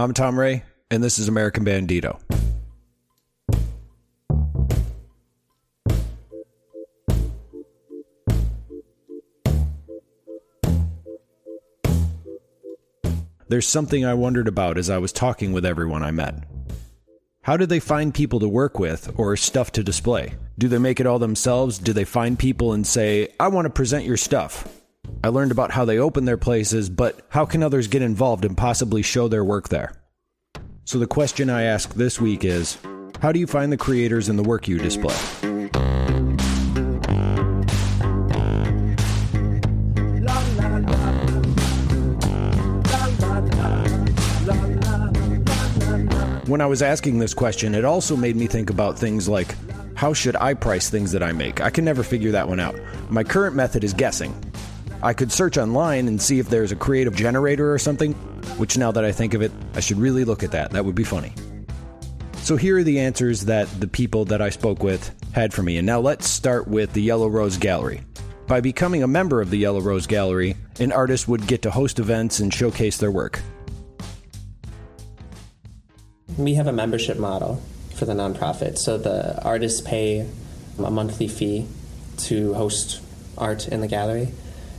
I'm Tom Ray, and this is American Bandito. There's something I wondered about as I was talking with everyone I met. How do they find people to work with or stuff to display? Do they make it all themselves? Do they find people and say, I want to present your stuff? I learned about how they open their places, but how can others get involved and possibly show their work there? So the question I ask this week is How do you find the creators in the work you display? When I was asking this question, it also made me think about things like how should I price things that I make? I can never figure that one out. My current method is guessing. I could search online and see if there's a creative generator or something, which now that I think of it, I should really look at that. That would be funny. So here are the answers that the people that I spoke with had for me. And now let's start with the Yellow Rose Gallery. By becoming a member of the Yellow Rose Gallery, an artist would get to host events and showcase their work. We have a membership model for the nonprofit. So the artists pay a monthly fee to host art in the gallery,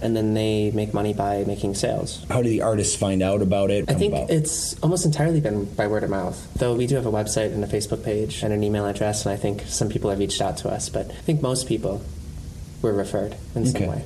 and then they make money by making sales. How do the artists find out about it? I think about? it's almost entirely been by word of mouth. Though we do have a website and a Facebook page and an email address, and I think some people have reached out to us, but I think most people were referred in Okay. some way.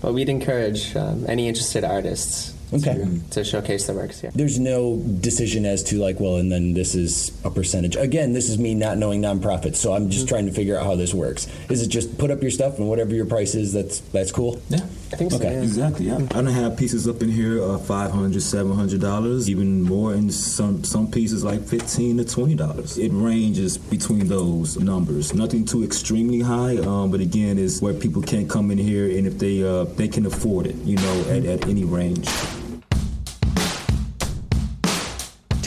But we'd encourage um, any interested artists Okay. to, to showcase the works here. There's no decision as to like, well, and then this is a percentage. Again, this is me not knowing nonprofits, so I'm just trying to figure out how this works. Is it just put up your stuff and whatever your price is, that's that's cool? Yeah. I think so. Okay. yeah. Exactly. Yeah. I don't have pieces up in here uh, five hundred, seven hundred dollars, even more in some some pieces like fifteen to twenty dollars. It ranges between those numbers. Nothing too extremely high, um, but again, is where people can come in here and if they uh, they can afford it, you know, at, at any range.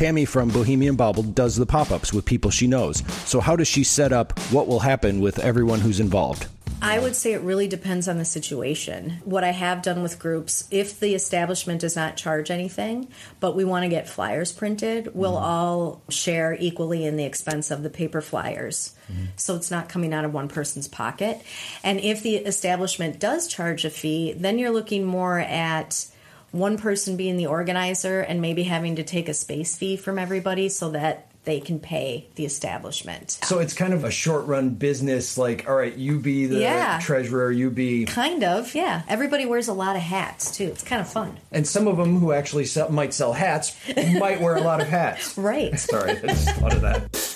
Tammy from Bohemian Bobble does the pop ups with people she knows. So, how does she set up what will happen with everyone who's involved? I would say it really depends on the situation. What I have done with groups, if the establishment does not charge anything, but we want to get flyers printed, we'll mm-hmm. all share equally in the expense of the paper flyers. Mm-hmm. So it's not coming out of one person's pocket. And if the establishment does charge a fee, then you're looking more at one person being the organizer and maybe having to take a space fee from everybody so that they can pay the establishment. So, it's kind of a short run business like, all right, you be the Yeah. treasurer, you be. Kind of, yeah. Everybody wears a lot of hats too. It's kind of fun. And some of them who actually sell, might sell hats might wear a lot of hats. Right. Sorry, I just thought of that.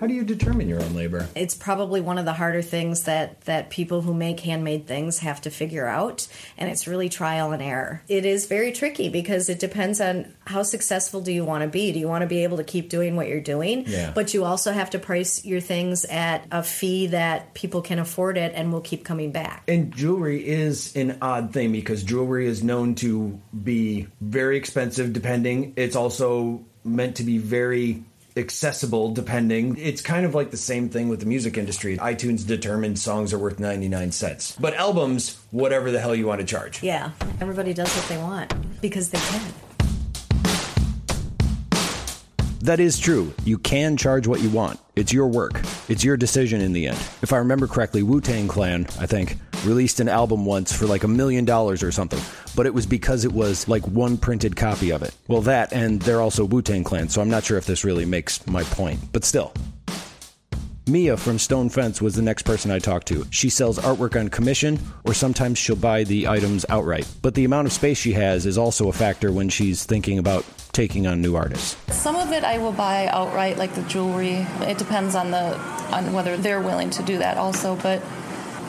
How do you determine your own labor? It's probably one of the harder things that that people who make handmade things have to figure out, and it's really trial and error. It is very tricky because it depends on how successful do you want to be. Do you want to be able to keep doing what you're doing? Yeah. But you also have to price your things at a fee that people can afford it and will keep coming back. And jewelry is an odd thing because jewelry is known to be very expensive depending. It's also meant to be very accessible depending. It's kind of like the same thing with the music industry. iTunes determined songs are worth 99 cents. But albums, whatever the hell you want to charge. Yeah, everybody does what they want because they can. That is true. You can charge what you want. It's your work. It's your decision in the end. If I remember correctly, Wu Tang Clan, I think, released an album once for like a million dollars or something, but it was because it was like one printed copy of it. Well, that, and they're also Wu Tang Clan, so I'm not sure if this really makes my point, but still. Mia from Stone Fence was the next person I talked to. She sells artwork on commission, or sometimes she'll buy the items outright. But the amount of space she has is also a factor when she's thinking about taking on new artists. Some of it I will buy outright, like the jewelry. It depends on the on whether they're willing to do that also, but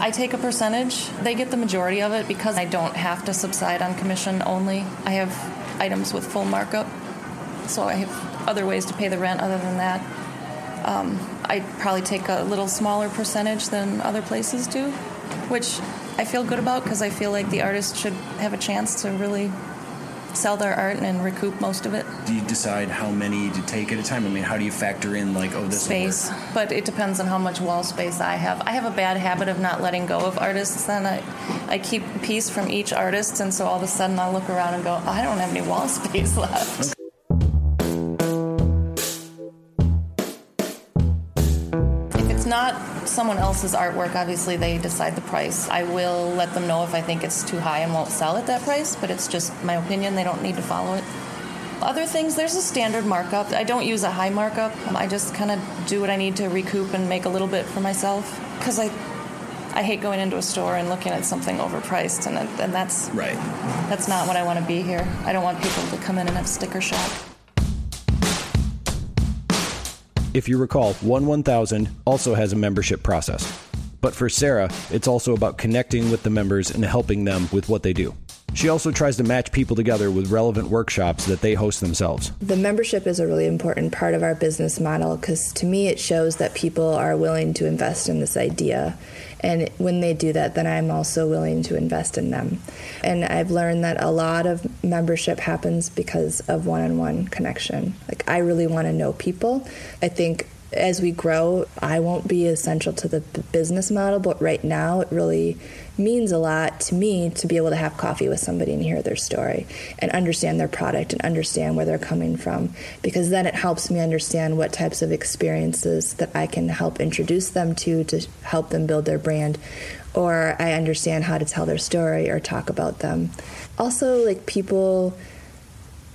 I take a percentage. They get the majority of it because I don't have to subside on commission only. I have items with full markup, so I have other ways to pay the rent other than that. Um, I probably take a little smaller percentage than other places do, which I feel good about because I feel like the artist should have a chance to really sell their art and recoup most of it. Do you decide how many to take at a time? I mean, how do you factor in like, oh, this space? But it depends on how much wall space I have. I have a bad habit of not letting go of artists. Then I, I keep a piece from each artist, and so all of a sudden I'll look around and go, I don't have any wall space left. If someone else's artwork, obviously they decide the price. I will let them know if I think it's too high and won't sell at that price, but it's just my opinion. They don't need to follow it. Other things, there's a standard markup. I don't use a high markup. I just kind of do what I need to recoup and make a little bit for myself because I I hate going into a store and looking at something overpriced, and, and that's right. That's not what I want to be here. I don't want people to come in and have sticker shock. If you recall, 1 1000 also has a membership process. But for Sarah, it's also about connecting with the members and helping them with what they do. She also tries to match people together with relevant workshops that they host themselves. The membership is a really important part of our business model because to me it shows that people are willing to invest in this idea. And when they do that, then I'm also willing to invest in them. And I've learned that a lot of membership happens because of one on one connection. Like, I really want to know people. I think as we grow, I won't be essential to the business model, but right now it really means a lot to me to be able to have coffee with somebody and hear their story and understand their product and understand where they're coming from because then it helps me understand what types of experiences that I can help introduce them to to help them build their brand or I understand how to tell their story or talk about them. Also like people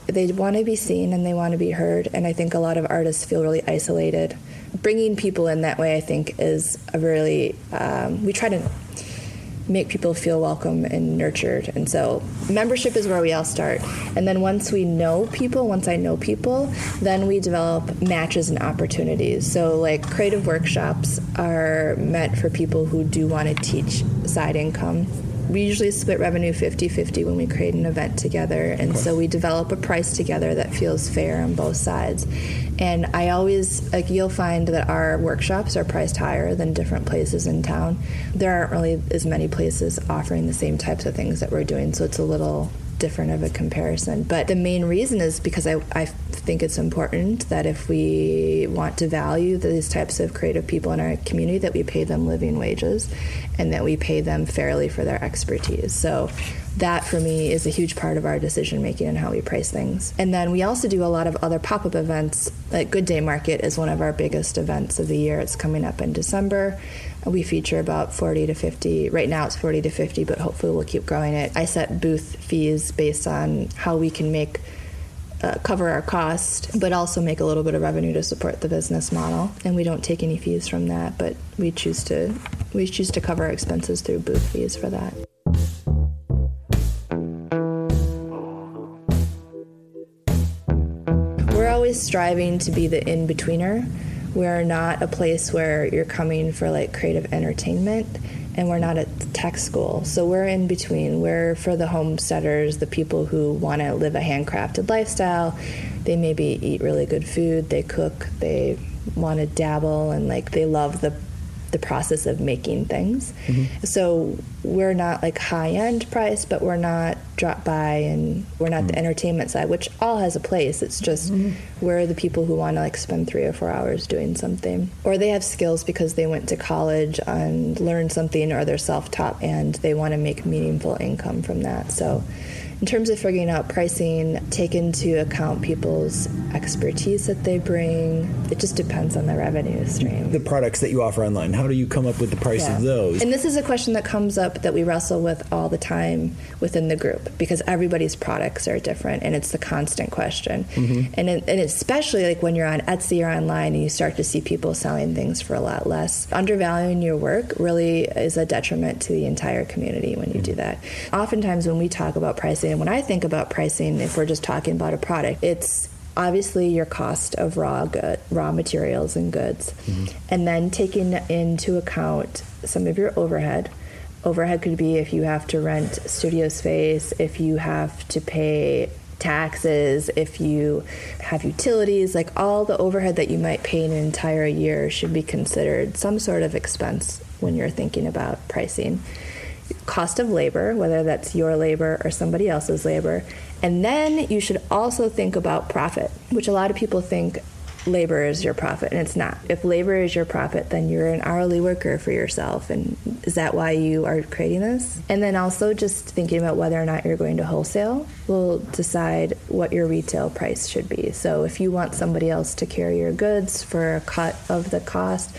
they want to be seen and they want to be heard and i think a lot of artists feel really isolated bringing people in that way i think is a really um, we try to make people feel welcome and nurtured. And so membership is where we all start. And then once we know people once i know people then we develop matches and opportunities. So like creative workshops are meant for people who do want to teach side income we usually split revenue 50-50 when we create an event together. And so we develop a price together that feels fair on both sides. And i always like you'll find that our workshops are priced higher than different places in town. There aren't really as many places offering the same types of things that we're doing so it's a little different of a comparison. But the main reason is because I, I think it's important that if we want to value these types of creative people in our community, that we pay them living wages and that we pay them fairly for their expertise. So that for me is a huge part of our decision making and how we price things. And then we also do a lot of other pop up events. Like Good Day Market is one of our biggest events of the year. It's coming up in December. We feature about 40 to 50. Right now it's 40 to 50, but hopefully we'll keep growing it. I set booth fees based on how we can make uh, cover our cost, but also make a little bit of revenue to support the business model. And we don't take any fees from that, but we choose to we choose to cover our expenses through booth fees for that. We're always striving to be the in betweener we're not a place where you're coming for like creative entertainment and we're not a tech school. So we're in between. We're for the homesteaders, the people who want to live a handcrafted lifestyle. They maybe eat really good food, they cook, they want to dabble and like they love the the process of making things. Mm-hmm. So we're not like high end price, but we're not drop by and we're not mm-hmm. the entertainment side, which all has a place. It's just mm-hmm. we're the people who want to like spend three or four hours doing something. Or they have skills because they went to college and learned something or they're self taught and they want to make meaningful income from that. So in terms of figuring out pricing, take into account people's expertise that they bring. It just depends on the revenue stream. The products that you offer online, how do you come up with the price yeah. of those? And this is a question that comes up that we wrestle with all the time within the group because everybody's products are different and it's the constant question. Mm-hmm. And, it, and especially like when you're on Etsy or online and you start to see people selling things for a lot less, undervaluing your work really is a detriment to the entire community when you mm-hmm. do that. Oftentimes when we talk about pricing, and when I think about pricing, if we're just talking about a product, it's obviously your cost of raw good, raw materials and goods, mm-hmm. and then taking into account some of your overhead. Overhead could be if you have to rent studio space, if you have to pay taxes, if you have utilities, like all the overhead that you might pay in an entire year should be considered some sort of expense when you're thinking about pricing. Cost of labor, whether that's your labor or somebody else's labor, And then you should also think about profit, which a lot of people think labor is your profit, and it's not. If labor is your profit, then you're an hourly worker for yourself. And is that why you are creating this? And then also just thinking about whether or not you're going to wholesale will decide what your retail price should be. So if you want somebody else to carry your goods for a cut of the cost,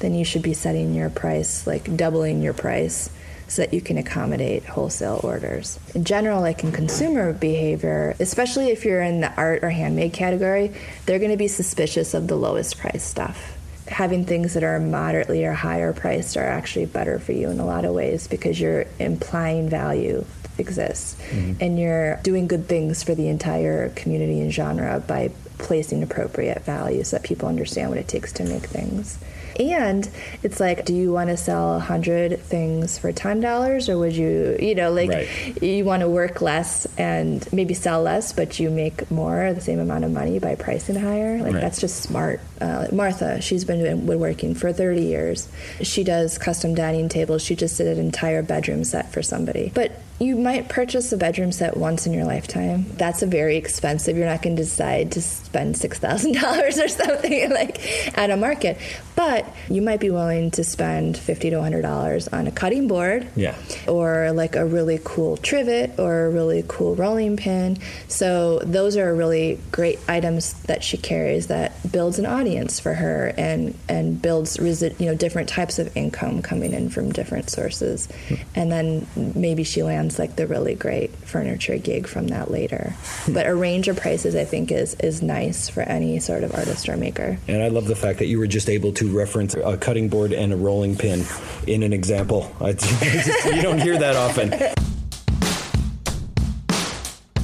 then you should be setting your price, like doubling your price so that you can accommodate wholesale orders. In general, like in consumer behavior, especially if you're in the art or handmade category, they're going to be suspicious of the lowest price stuff. Having things that are moderately or higher priced are actually better for you in a lot of ways because you're implying value exists mm-hmm. and you're doing good things for the entire community and genre by placing appropriate value so that people understand what it takes to make things. And it's like, do you want to sell a hundred things for ten dollars, or would you, you know, like right. you want to work less and maybe sell less, but you make more, the same amount of money by pricing higher? Like right. that's just smart. Uh, Martha, she's been woodworking for 30 years. She does custom dining tables. She just did an entire bedroom set for somebody. But you might purchase a bedroom set once in your lifetime. That's a very expensive. You're not going to decide to spend six thousand dollars or something like at a market, but you might be willing to spend fifty to hundred dollars on a cutting board, yeah, or like a really cool trivet or a really cool rolling pin. So those are really great items that she carries that builds an audience for her and and builds you know different types of income coming in from different sources, hmm. and then maybe she lands like the really great furniture gig from that later. but a range of prices I think is is nice for any sort of artist or maker. And I love the fact that you were just able to reference a cutting board and a rolling pin in an example. you don't hear that often.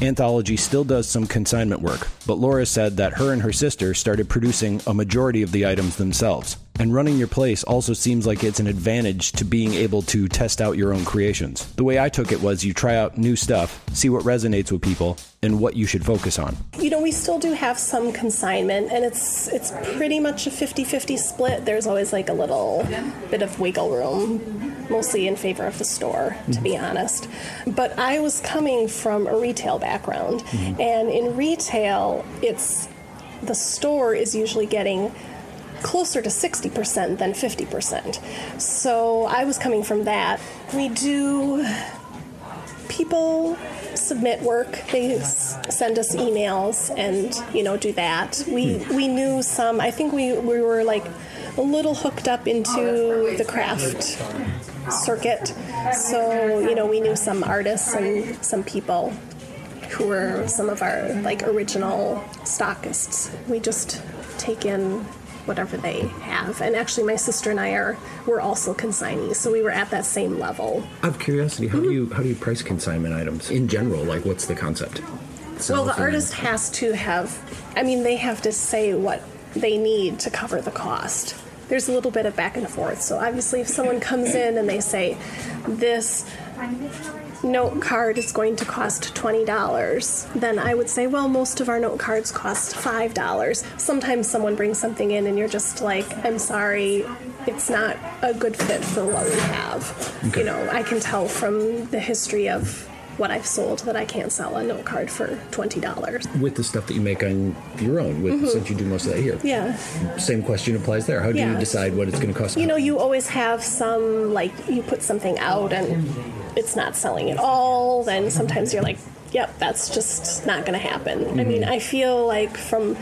Anthology still does some consignment work, but Laura said that her and her sister started producing a majority of the items themselves. And running your place also seems like it's an advantage to being able to test out your own creations. The way I took it was you try out new stuff, see what resonates with people, and what you should focus on. You know, we still do have some consignment and it's it's pretty much a 50-50 split. There's always like a little bit of wiggle room, mostly in favor of the store, to mm-hmm. be honest. But I was coming from a retail background, mm-hmm. and in retail, it's the store is usually getting closer to 60% than 50%. So I was coming from that. We do, people submit work, they send us emails and, you know, do that. We, we knew some, I think we, we were like a little hooked up into the craft circuit. So, you know, we knew some artists and some people who were some of our like original stockists. We just take in whatever they have. And actually, my sister and I are we're also consignees, so we were at that same level. Out of curiosity, how mm-hmm. do you how do you price consignment items in general? Like, what's the concept? well, the artist has to have. I mean, they have to say what they need to cover the cost. There's a little bit of back and forth. So obviously, if someone comes in and they say, "This note card is going to cost $20, then I would say, well, most of our note cards cost $5. Sometimes someone brings something in and you're just like, I'm sorry, it's not a good fit for what we have. Okay. You know, I can tell from the history of what I've sold that I can't sell a note card for twenty dollars. With the stuff that you make on your own, with mm-hmm. since you do most of that here. Yeah. Same question applies there. How do yeah. you decide what it's going to cost? You know, you always have some like you put something out and it's not selling at all, then sometimes you're like, yep, that's just not going to happen. Mm-hmm. I mean. I feel like from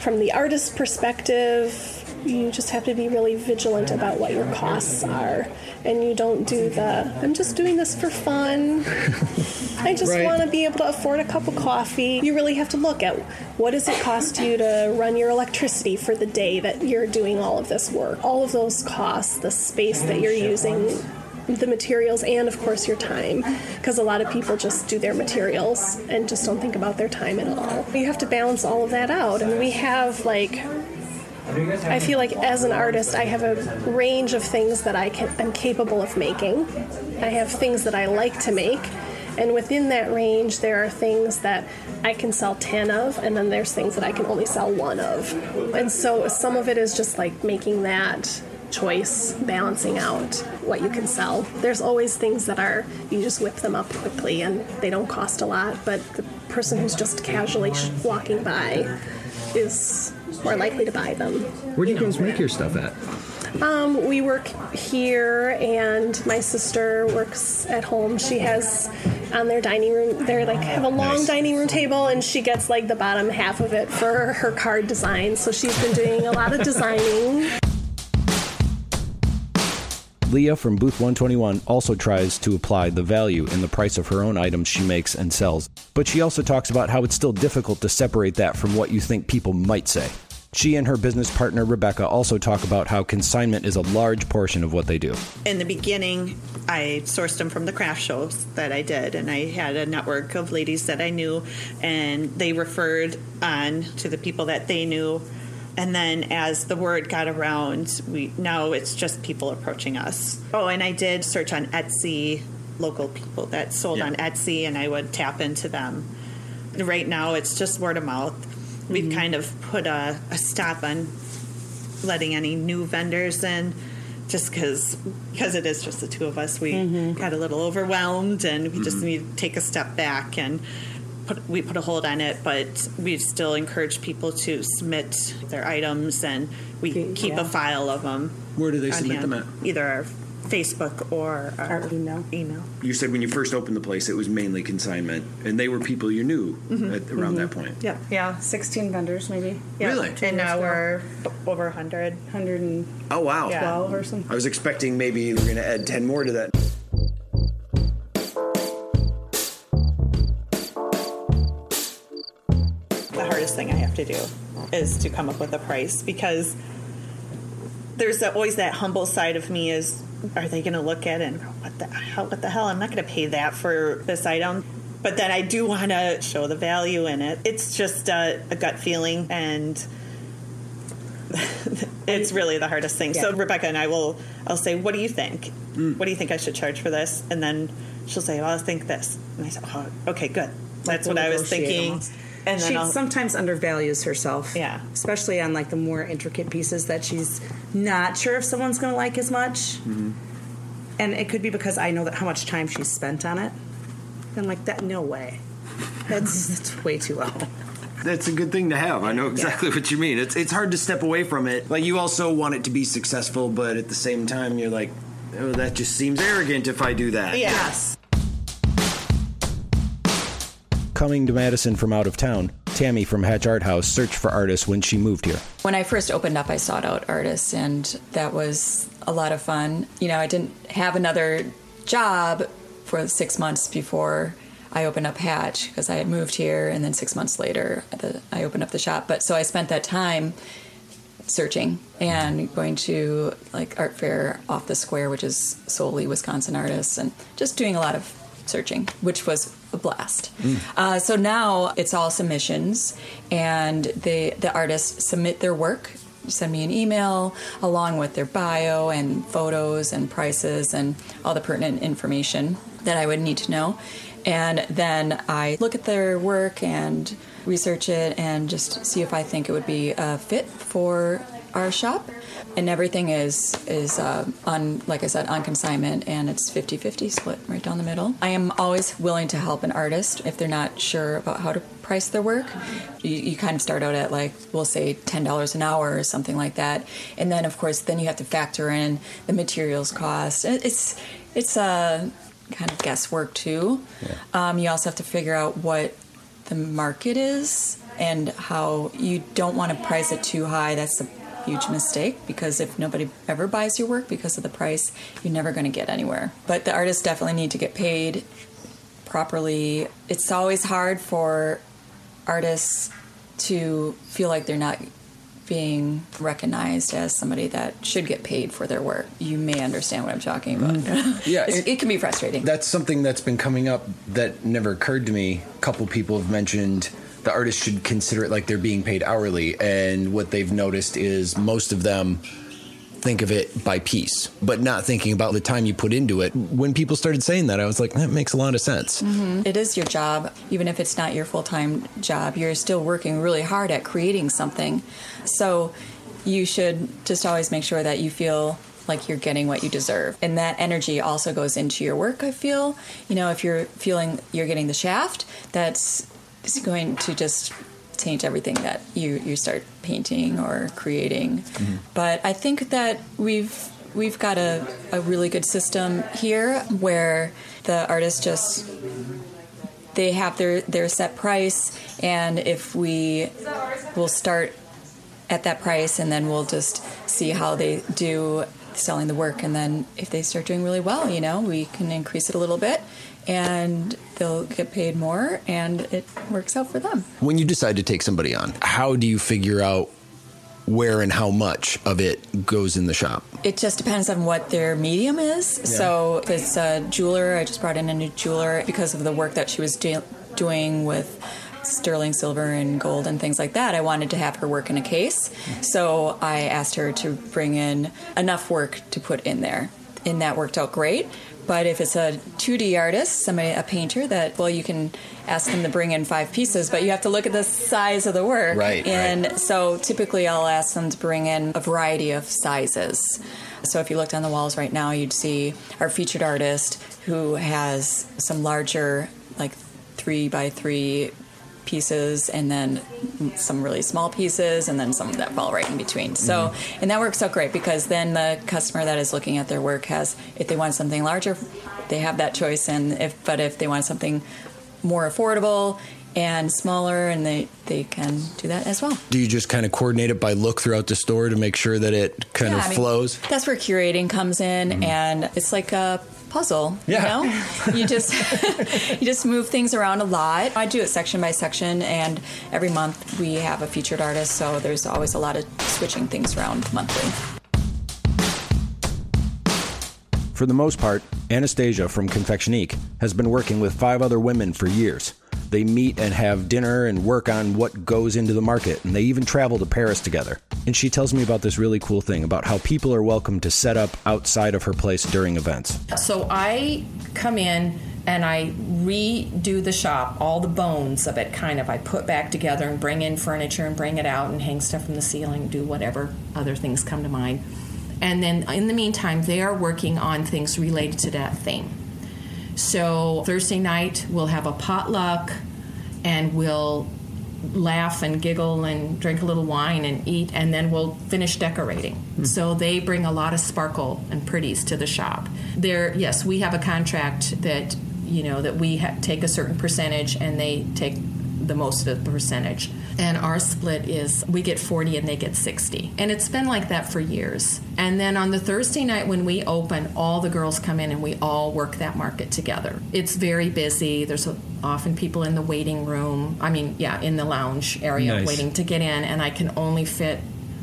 from the artist perspective, you just have to be really vigilant about what your costs are. And you don't do the i'm just doing this for fun. I just right. want to be able to afford a cup of coffee. You really have to look at what does it cost you to run your electricity for the day that you're doing all of this work. All of those costs the space that you're using the materials and of course your time. Because a lot of people just do their materials and just don't think about their time at all. You have to balance all of that out. And we have like I feel like as an artist, I have a range of things that I can, I'm capable of making. I have things that I like to make, and within that range, there are things that I can sell 10 of, and then there's things that I can only sell one of. And so some of it is just like making that choice, balancing out what you can sell. There's always things that are, you just whip them up quickly and they don't cost a lot, but the person who's just casually walking by is more likely to buy them. Where do you guys make your stuff at? Um, we work here, and my sister works at home. She has on their dining room. They like have a long Nice. dining room table, and she gets like the bottom half of it for her card design. So she's been doing a lot of designing. Leah from Booth 121 also tries to apply the value in the price of her own items she makes and sells, but she also talks about how it's still difficult to separate that from what you think people might say. She and her business partner Rebecca also talk about how consignment is a large portion of what they do. In the beginning, I sourced them from the craft shows that I did, and I had a network of ladies that I knew, and they referred on to the people that they knew. And then as the word got around, we now it's just people approaching us. Oh, and I did search on Etsy, local people that sold on Etsy, and I would tap into them. Right now, it's just word of mouth. We've mm-hmm. kind of put a, a stop on letting any new vendors in just because because it is just the two of us we mm-hmm. got a little overwhelmed and we just mm-hmm. need to take a step back and put we put a hold on it but we still encourage people to submit their items and we keep a file of them Where do they submit hand. them at? either our facebook or our, Our email. email You said when you first opened the place, it was mainly consignment, and they were people you knew mm-hmm. at, around that mm-hmm. point. yeah Yeah, 16 vendors maybe. yeah Really? and now we're over 100 112 Oh wow! Yeah. or something. I was expecting maybe we're going to add ten more to that. the hardest thing I have to do is to come up with a price because there's always that humble side of me is are they going to look at it and go, what the hell what the hell? I'm not going to pay that for this item. But then I do want to show the value in it. It's just a, a gut feeling and it's really the hardest thing. So Rebecca and I will I'll say what do you think? Mm. What do you think I should charge for this? And then she'll say well I think this. And I say oh okay good. That's Like what I was thinking. almost. And then she I'll, sometimes undervalues herself. Yeah. Especially on like the more intricate pieces that she's not sure if someone's going to like as much. Mm-hmm. And it could be because I know that how much time she's spent on it. And like that, no way. That's that's way too low. That's a good thing to have. I know exactly what you mean. It's it's hard to step away from it. Like you also want it to be successful, but at the same time, you're like, oh, that just seems arrogant if I do that. yes Coming to Madison from out of town, Tammy from Hatch Art House searched for artists when she moved here. When I first opened up, I sought out artists, and that was a lot of fun. You know, I didn't have another job for six months before I opened up Hatch because I had moved here, and then six months later, I opened up the shop. But so I spent that time searching and going to like art fair off the square, which is solely Wisconsin artists, and just doing a lot of searching, which was a blast. Uh, so now it's all submissions, and they the artists submit their work. Send me an email along with their bio and photos and prices and all the pertinent information that I would need to know. And then I look at their work and research it and just see if I think it would be a fit for our shop. And everything is is uh, on, like I said, on consignment, and it's 50-50 split right down the middle. I am always willing to help an artist if they're not sure about how to price their work. You, you kind of start out at like we'll say ten dollars an hour or something like that, and then of course then you have to factor in the materials cost. It's it's a kind of guesswork too. Um, you also have to figure out what the market is and how you don't want to price it too high. That's a huge mistake because if nobody ever buys your work because of the price, you're never going to get anywhere. But the artists definitely need to get paid properly. It's always hard for artists to feel like they're not being recognized as somebody that should get paid for their work. You may understand what I'm talking about. Mm-hmm. Yeah, it- it can be frustrating. That's something that's been coming up that never occurred to me. A couple people have mentioned the artist should consider it like they're being paid hourly, and what they've noticed is most of them think of it by piece, but not thinking about the time you put into it. When people started saying that, I was like, that makes a lot of sense. Mm-hmm. It is your job, even if it's not your full time job. You're still working really hard at creating something. So you should just always make sure that you feel like you're getting what you deserve. And that energy also goes into your work, I feel. You know, if you're feeling you're getting the shaft, that's is going to just taint everything that you, you start painting or creating. Mm-hmm. But I think that we've we've got a, a really good system here where the artists just they have their, their set price and if we will start at that price and then we'll just see how they do selling the work and then if they start doing really well you know we can increase it a little bit and they'll get paid more and it works out for them When you decide to take somebody on, how do you figure out where and how much of it goes in the shop? It just depends on what their medium is. So if it's a jeweler, I just brought in a new jeweler because of the work that she was do- doing with sterling silver and gold and things like that. I wanted to have her work in a case. So I asked her to bring in enough work to put in there. And that worked out great. But if it's a 2D artist, somebody, a painter, that, well, you can ask them to bring in five pieces, but you have to look at the size of the work. Right, And so typically I'll ask them to bring in a variety of sizes. So if you looked on the walls right now, you'd see our featured artist who has some larger, like three by three pieces, and then some really small pieces, and then some that fall right in between. So, mm-hmm. and that works out great because then the customer that is looking at their work has, if they want something larger, they have that choice, and if but if they want something more affordable and smaller, and they they can do that as well. Do you just kind of coordinate it by look throughout the store to make sure that it kind Yeah, of I mean, flows? That's where curating comes in, mm-hmm. and it's like a puzzle. Yeah. You know, you just you just move things around a lot. I do it section by section, and every month we have a featured artist, so there's always a lot of switching things around monthly. For the most part, Anastasia from Confectionique has been working with five other women for years. They meet and have dinner and work on what goes into the market, and they even travel to Paris together. And she tells me about this really cool thing about how people are welcome to set up outside of her place during events. So I come in and I redo the shop, all the bones of it, kind of. I put back together and bring in furniture and bring it out and hang stuff from the ceiling, do whatever other things come to mind. And then in the meantime, they are working on things related to that theme. So Thursday night, we'll have a potluck and we'll laugh and giggle and drink a little wine and eat, and then we'll finish decorating. Hmm. So they bring a lot of sparkle and pretties to the shop. There, yes, we have a contract that you know that we ha- take a certain percentage, and they take the most of the percentage. And our split is we get 40 and they get 60. And it's been like that for years. And then on the Thursday night when we open, all the girls come in and we all work that market together. It's very busy. There's a, often people in the waiting room. I mean, yeah, in the lounge area Nice. waiting to get in. And I can only fit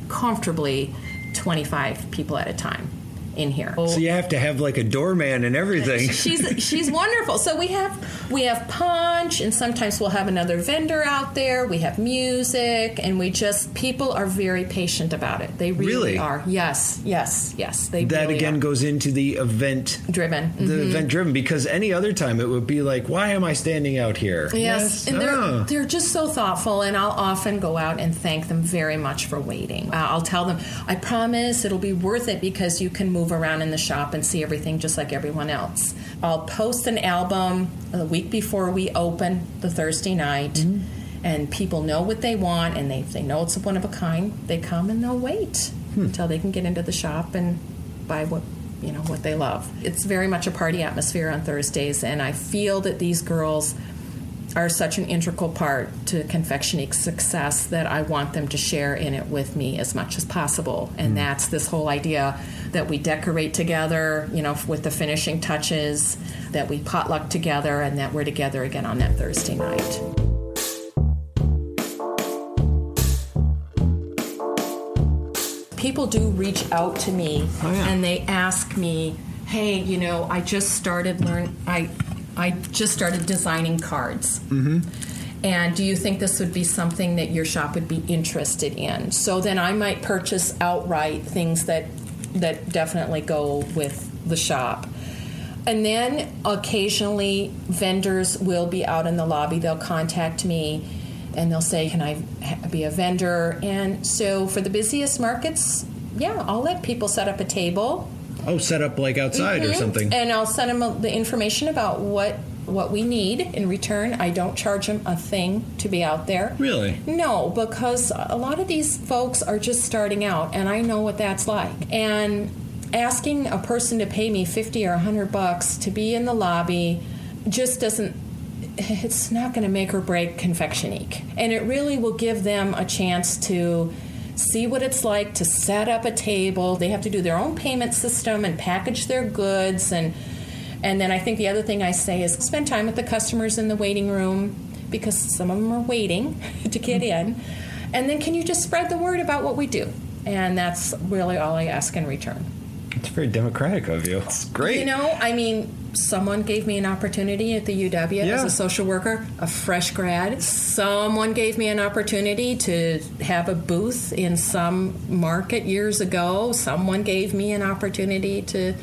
comfortably 25 people at a time in here. So you have to have like a doorman and everything. she's she's wonderful. So we have we have punch, and sometimes we'll have another vendor out there. We have music, and we just people are very patient about it. They really, Really? are. Yes, yes, yes. They that really again are. goes into the event driven. The Mhm. event driven because any other time it would be like, why am I standing out here? Yes, and they're Oh. they're just so thoughtful, and I'll often go out and thank them very much for waiting. Uh, I'll tell them, I promise it'll be worth it because you can move around in the shop and see everything just like everyone else. I'll post an album a week before we open the Thursday night. Mm-hmm. And people know what they want, and they, they know it's one of a kind. They come and they'll wait hmm. until they can get into the shop and buy what you know what they love. It's very much a party atmosphere on Thursdays, and I feel that these girls are such an integral part to Confectionique's success that I want them to share in it with me as much as possible. And mm. that's this whole idea that we decorate together, you know, with the finishing touches, that we potluck together, and that we're together again on that Thursday night. People do reach out to me oh, and they ask me, "Hey, you know, I just started learn I I just started designing cards." Mm-hmm. And do you think this would be something that your shop would be interested in? So then I might purchase outright things that that definitely go with the shop. And then occasionally vendors will be out in the lobby. They'll contact me and they'll say, "Can I be a vendor?" And so for the busiest markets, yeah, I'll let people set up a table Oh, set up like outside or Mhm. something. And I'll send them the information about what what we need in return. I don't charge them a thing to be out there. Really? No, because a lot of these folks are just starting out, and I know what that's like. And asking a person to pay me 50 or 100 bucks to be in the lobby just doesn't it's not going to make or break confectionique and it really will give them a chance to see what it's like to set up a table. They have to do their own payment system and package their goods. And and then i think the other thing i say is spend time with the customers in the waiting room because some of them are waiting to get in. And then can you just spread the word about what we do? And that's really all i ask in return. It's very democratic of you. It's great. you know, I mean, someone gave me an opportunity at the UW as a social worker, a fresh grad. Someone gave me an opportunity to have a booth in some market years ago. Someone gave me an opportunity to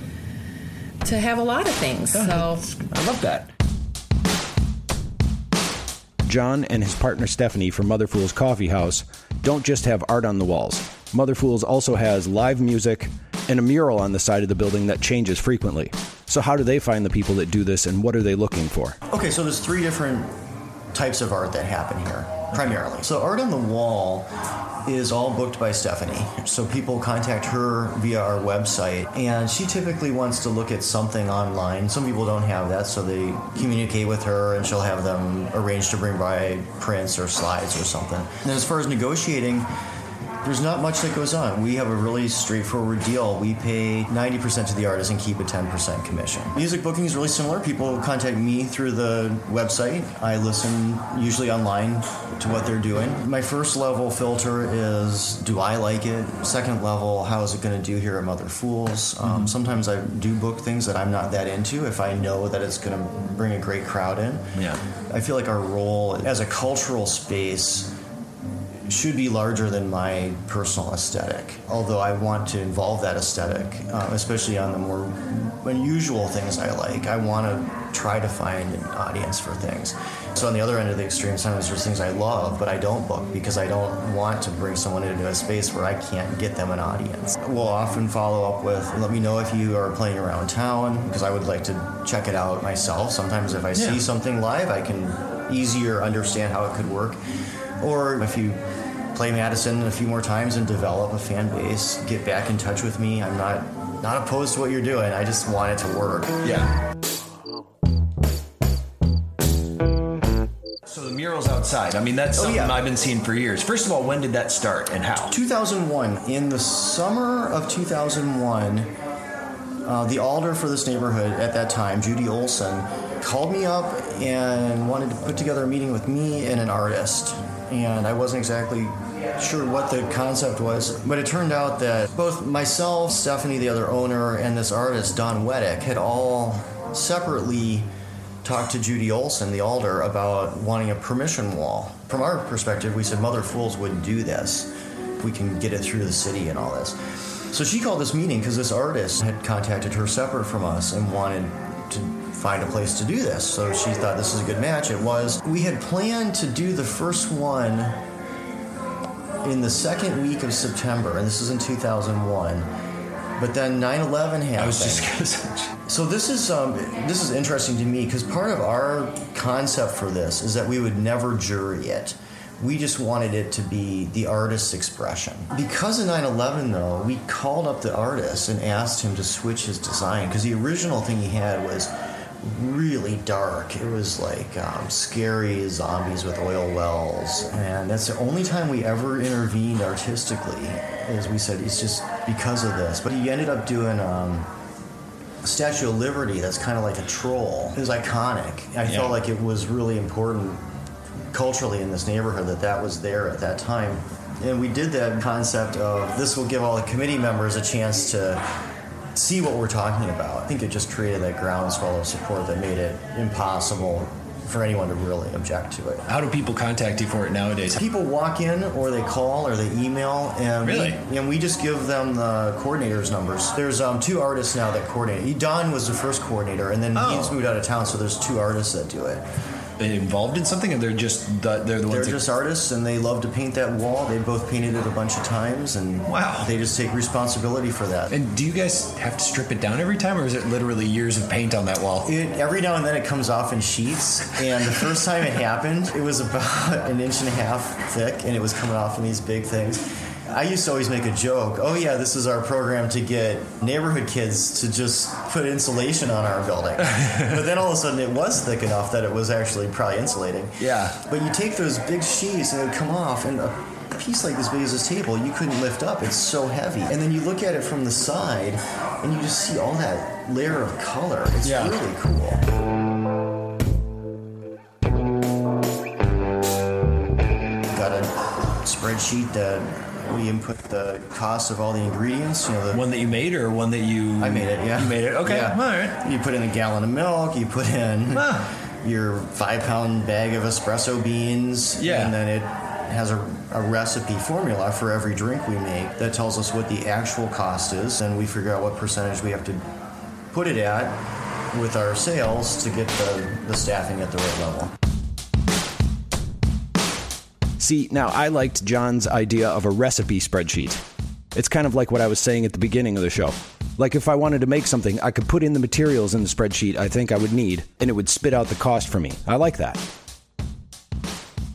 to have a lot of things. So I love that. John and his partner Stephanie from Mother Fool's Coffee House don't just have art on the walls. Mother Fool's also has live music and a mural on the side of the building that changes frequently. So, how do they find the people that do this and what are they looking for? Okay, so there's three different types of art that happen here, primarily. So art on the wall is all booked by Stephanie. So people contact her via our website, and she typically wants to look at something online. Some people don't have that, so they communicate with her, and she'll have them arrange to bring by prints or slides or something. And as far as negotiating, there's not much that goes on. We have a really straightforward deal. We pay 90% to the artist and keep a 10% commission. Music booking is really similar. People contact me through the website. I listen usually online to what they're doing. My first level filter is do I like it? Second level, how is it going to do here at Mother Fools? Um, sometimes I do book things that I'm not that into if I know that it's going to bring a great crowd in. Yeah. I feel like our role as a cultural space should be larger than my personal aesthetic. Although I want to involve that aesthetic, uh, especially on the more unusual things I like. I want to try to find an audience for things. So on the other end of the extreme, sometimes there's things I love, but I don't book because I don't want to bring someone into a space where I can't get them an audience. We'll often follow up with, let me know if you are playing around town because I would like to check it out myself. Sometimes if I Yeah. see something live, I can easier understand how it could work. Or if you play Madison a few more times and develop a fan base, get back in touch with me. I'm not not opposed to what you're doing. I just want it to work. Yeah. So the mural's outside. I mean, that's Oh, something yeah. I've been seeing for years. First of all, when did that start and how? 2001. In the summer of 2001, uh, the alder for this neighborhood at that time, Judy Olson, called me up and wanted to put together a meeting with me and an artist. And I wasn't exactly sure what the concept was, but it turned out that both myself, Stephanie, the other owner, and this artist, Don Weddick, had all separately talked to Judy Olson, the alder, about wanting a permission wall. From our perspective, we said Mother Fools wouldn't do this we can get it through the city and all this. So she called this meeting because this artist had contacted her separate from us and wanted find a place to do this. So she thought this is a good match. It was. We had planned to do the first one in the second week of September, and this is in 2001. But then 9/11 happened. I was just gonna say. So this is um, this is interesting to me because part of our concept for this is that we would never jury it. We just wanted it to be the artist's expression. Because of 9/11, though, we called up the artist and asked him to switch his design because the original thing he had was really dark. It was like um, scary zombies with oil wells, and that's the only time we ever intervened artistically. Is we said it's just because of this. But he ended up doing. Um, Statue of Liberty that's kind of like a troll. It was iconic. I Yeah. felt like it was really important culturally in this neighborhood that that was there at that time. And we did that concept of this will give all the committee members a chance to see what we're talking about. I think it just created that groundswell of support that made it impossible for anyone to really object to it. How do people contact you for it nowadays? People walk in, or they call, or they email, and Really? we, and we just give them the coordinators' numbers. There's um, two artists now that coordinate. Don was the first coordinator, and then Oh. he's moved out of town, so there's two artists that do it. Involved in something, and they're just the, they're the ones. They're ones. that- just artists, and they love to paint that wall. They both painted it a bunch of times, and Wow. they just take responsibility for that. and do you guys have to strip it down every time, or is it literally years of paint on that wall? It, every now and then it comes off in sheets, and the first time it happened, it was about an inch and a half thick, and it was coming off in these big things. I used to always make a joke. Oh yeah, this is our program to get neighborhood kids to just put insulation on our building. but then all of a sudden, it was thick enough that it was actually probably insulating. Yeah. But you take those big sheets and it would come off, and a piece like this big as this table, you couldn't lift up. It's so heavy. And then you look at it from the side, and you just see all that layer of color. It's Yeah. really cool. Got a spreadsheet that we input the cost of all the ingredients. You know, the One that you made, or one that you? I made it. Yeah, You made it. Okay. Yeah. All right. You put in a gallon of milk. You put in Ah. your five pound bag of espresso beans. Yeah. And then it has a, a recipe formula for every drink we make that tells us what the actual cost is, and we figure out what percentage we have to put it at with our sales to get the, the staffing at the right level. See, now I liked John's idea of a recipe spreadsheet. It's kind of like what I was saying at the beginning of the show. Like if I wanted to make something, I could put in the materials in the spreadsheet I think I would need, and it would spit out the cost for me. I like that.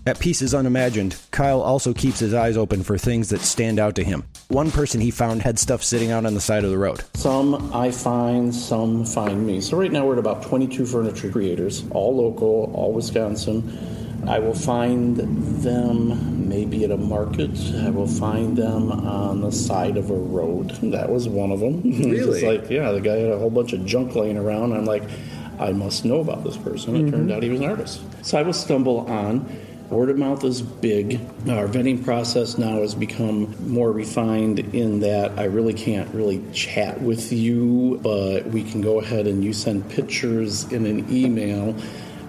At Pieces Unimagined, Kyle also keeps his eyes open for things that stand out to him. One person he found had stuff sitting out on the side of the road. Some I find, some find me. So right now we're at about 22 furniture creators, all local, all Wisconsin. I will find them maybe at a market. I will find them on the side of a road. That was one of them. Really? Just like, yeah, the guy had a whole bunch of junk laying around. I'm like, I must know about this person. It turned mm-hmm. out he was an artist. So I will stumble on. Word of mouth is big. Our vetting process now has become more refined in that I really can't really chat with you, but we can go ahead and you send pictures in an email.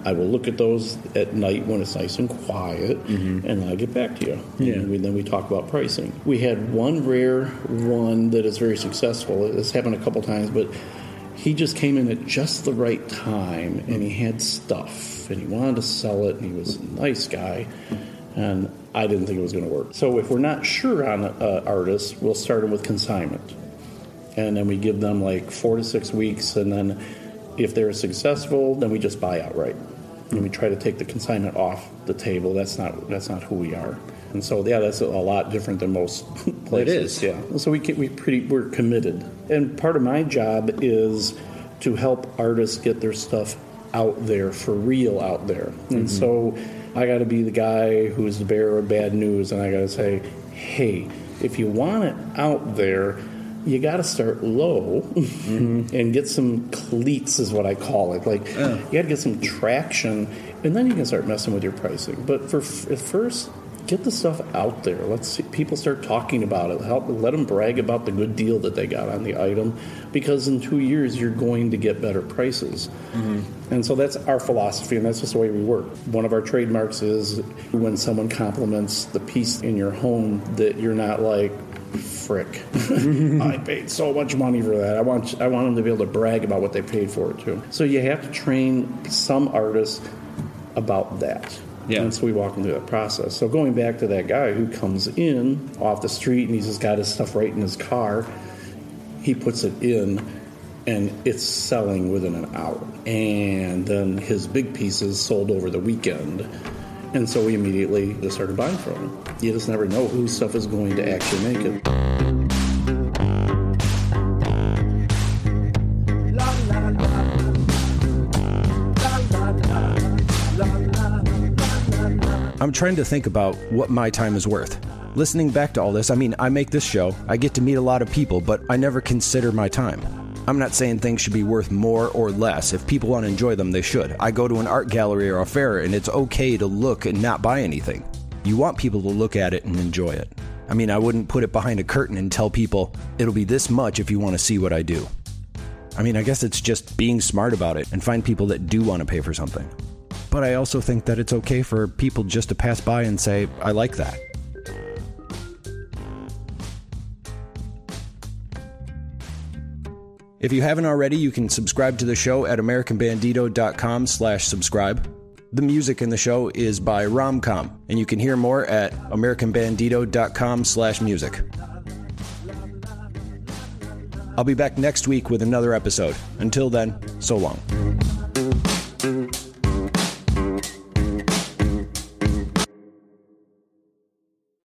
I will look at those at night when it's nice and quiet, and then I get back to you. Yeah. And we, then we talk about pricing. We had one rare one that is very successful. It's happened a couple times, but he just came in at just the right time and he had stuff and he wanted to sell it and he was a nice guy and I didn't think it was going to work. So if we're not sure on uh, artists, we'll start them with consignment. And then we give them like four to six weeks and then if they're successful, then we just buy outright. And we try to take the consignment off the table. That's not that's not who we are. And so yeah, that's a lot different than most places. is. Yeah. So we can, we pretty we're committed. And part of my job is to help artists get their stuff out there for real out there. And mm-hmm. so I got to be the guy who's the bearer of bad news, and I got to say, hey, if you want it out there. You got to start low mm-hmm. and get some cleats, is what I call it. Like, you got to get some traction, and then you can start messing with your pricing. But for f- at first, get the stuff out there. Let's see people start talking about it. Help let them brag about the good deal that they got on the item, because in two years you're going to get better prices. Mm-hmm. And so that's our philosophy, and that's just the way we work. One of our trademarks is when someone compliments the piece in your home that you're not like. Frick! I paid so much money for that. I want I want them to be able to brag about what they paid for it too. So you have to train some artists about that. Yeah. And so we walk them through that process. So going back to that guy who comes in off the street and he's just got his stuff right in his car, he puts it in and it's selling within an hour. And then his big pieces sold over the weekend. And so we immediately just started buying from him. You just never know whose stuff is going to actually make it. I'm trying to think about what my time is worth. Listening back to all this, I mean, I make this show, I get to meet a lot of people, but I never consider my time. I'm not saying things should be worth more or less. If people want to enjoy them, they should. I go to an art gallery or a fair, and it's okay to look and not buy anything. You want people to look at it and enjoy it. I mean, I wouldn't put it behind a curtain and tell people, it'll be this much if you want to see what I do. I mean, I guess it's just being smart about it and find people that do want to pay for something. But I also think that it's okay for people just to pass by and say, I like that. If you haven't already, you can subscribe to the show at americanbandito.com slash subscribe. The music in the show is by Romcom, and you can hear more at americanbandito.com slash music. I'll be back next week with another episode. Until then, so long.